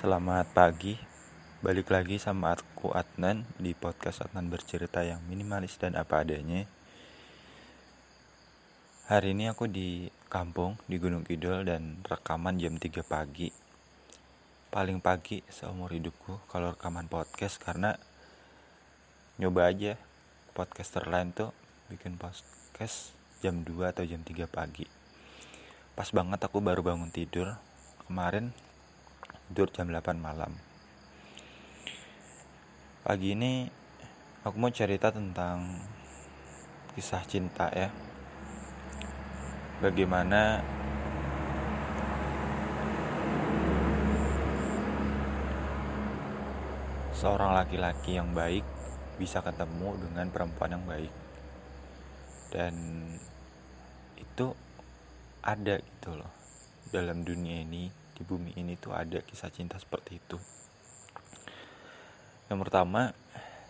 Selamat pagi, balik lagi sama aku Adnan di podcast Adnan bercerita yang minimalis dan apa adanya. Hari ini aku di kampung di Gunung Kidul dan rekaman jam 3 pagi. Paling pagi seumur hidupku kalau rekaman podcast karena nyoba aja podcaster lain tuh bikin podcast jam 2 atau jam 3 pagi. Pas banget aku baru bangun tidur kemarin tidur jam 8 malam. Pagi ini aku mau cerita tentang kisah cinta ya. Bagaimana seorang laki-laki yang baik bisa ketemu dengan perempuan yang baik. Dan itu ada gitu loh dalam dunia ini di bumi ini tuh ada kisah cinta seperti itu. Yang pertama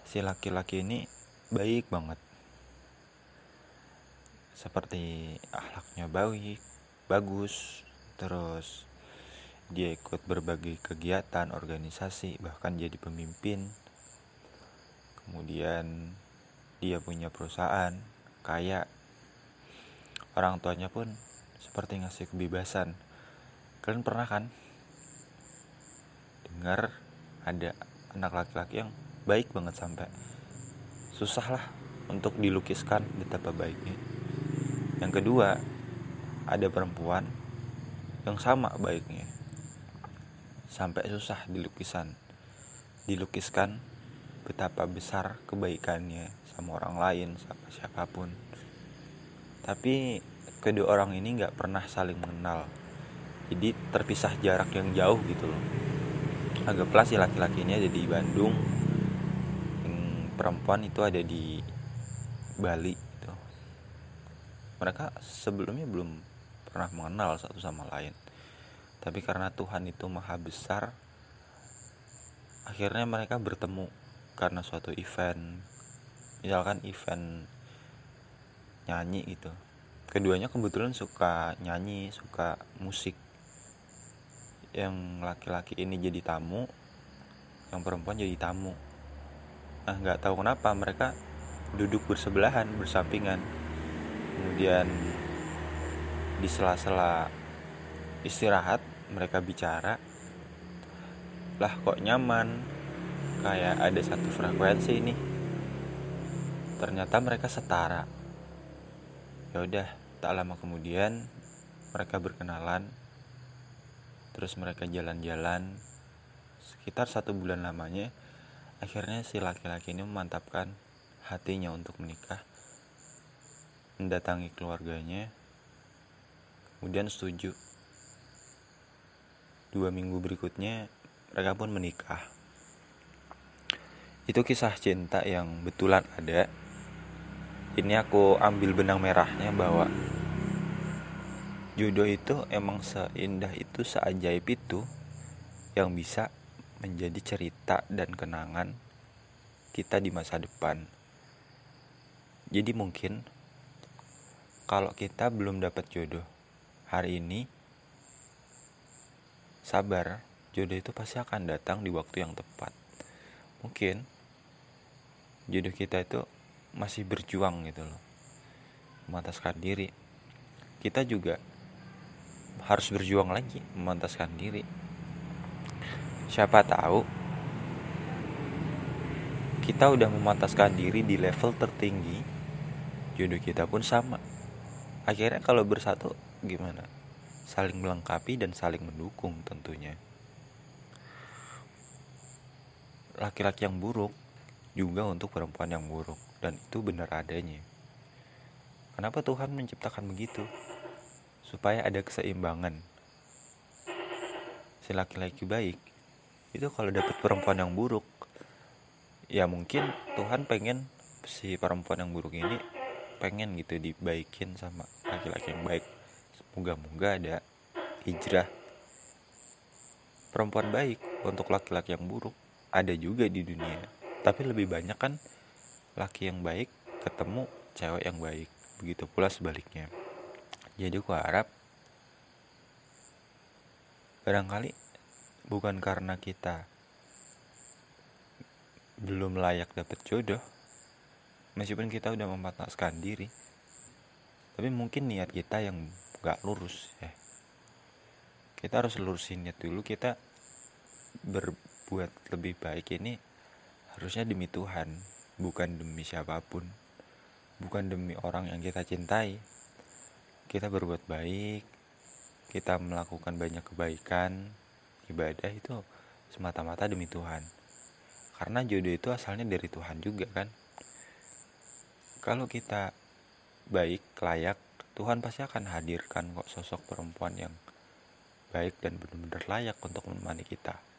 si laki-laki ini baik banget. Seperti akhlaknya baik bagus terus dia ikut berbagai kegiatan organisasi bahkan jadi pemimpin. Kemudian dia punya perusahaan kaya. Orang tuanya pun seperti ngasih kebebasan kalian pernah kan dengar ada anak laki-laki yang baik banget sampai susah lah untuk dilukiskan betapa baiknya. Yang kedua ada perempuan yang sama baiknya. Sampai susah dilukisan dilukiskan betapa besar kebaikannya sama orang lain sama siapa pun. Tapi kedua orang ini nggak pernah saling mengenal jadi terpisah jarak yang jauh gitu loh. Anggaplah si laki-laki ini ada di Bandung. Perempuan itu ada di Bali gitu. Mereka sebelumnya belum pernah mengenal satu sama lain. Tapi karena Tuhan itu maha besar akhirnya mereka bertemu karena suatu event. Misalkan event nyanyi gitu. Keduanya kebetulan suka nyanyi suka musik yang laki-laki ini jadi tamu yang perempuan jadi tamu. Nah nggak tahu kenapa mereka duduk bersebelahan bersampingan. Kemudian di sela-sela istirahat mereka bicara lah kok nyaman? Kayak ada satu frekuensi ini ternyata mereka setara. Ya udah tak lama kemudian mereka berkenalan terus mereka jalan-jalan sekitar satu bulan lamanya akhirnya si laki-laki ini memantapkan hatinya untuk menikah mendatangi keluarganya kemudian setuju. Dua minggu berikutnya mereka pun menikah. Itu kisah cinta yang betulan ada. Ini aku ambil benang merahnya bahwa jodoh itu emang seindah itu seajaib itu yang bisa menjadi cerita dan kenangan kita di masa depan. Jadi mungkin kalau kita belum dapat jodoh hari ini sabar jodoh itu pasti akan datang di waktu yang tepat. Mungkin jodoh kita itu masih berjuang gitu loh memantaskan diri. Kita juga harus berjuang lagi memantaskan diri. Siapa tahu kita udah memantaskan diri di level tertinggi jodoh kita pun sama. Akhirnya kalau bersatu gimana? Saling melengkapi dan saling mendukung tentunya. Laki-laki yang buruk juga untuk perempuan yang buruk dan itu benar adanya. Kenapa Tuhan menciptakan begitu supaya ada keseimbangan. Si laki-laki baik itu kalau dapat perempuan yang buruk ya mungkin Tuhan pengen si perempuan yang buruk ini pengen gitu dibaikin sama laki-laki yang baik. Semoga-moga ada hijrah. Perempuan baik untuk laki-laki yang buruk ada juga di dunia. Tapi lebih banyak kan laki yang baik ketemu cewek yang baik. Begitu pula sebaliknya jadi aku harap barangkali bukan karena kita belum layak dapat jodoh meskipun kita udah mematahkan diri tapi mungkin niat kita yang gak lurus ya. Kita harus lurusin niat dulu kita berbuat lebih baik ini harusnya demi Tuhan bukan demi siapa pun bukan demi orang yang kita cintai kita berbuat baik kita melakukan banyak kebaikan ibadah itu semata-mata demi Tuhan. Karena jodoh itu asalnya dari Tuhan juga kan? Kalau kita baik layak Tuhan pasti akan hadirkan kok sosok perempuan yang baik dan benar-benar layak untuk menemani kita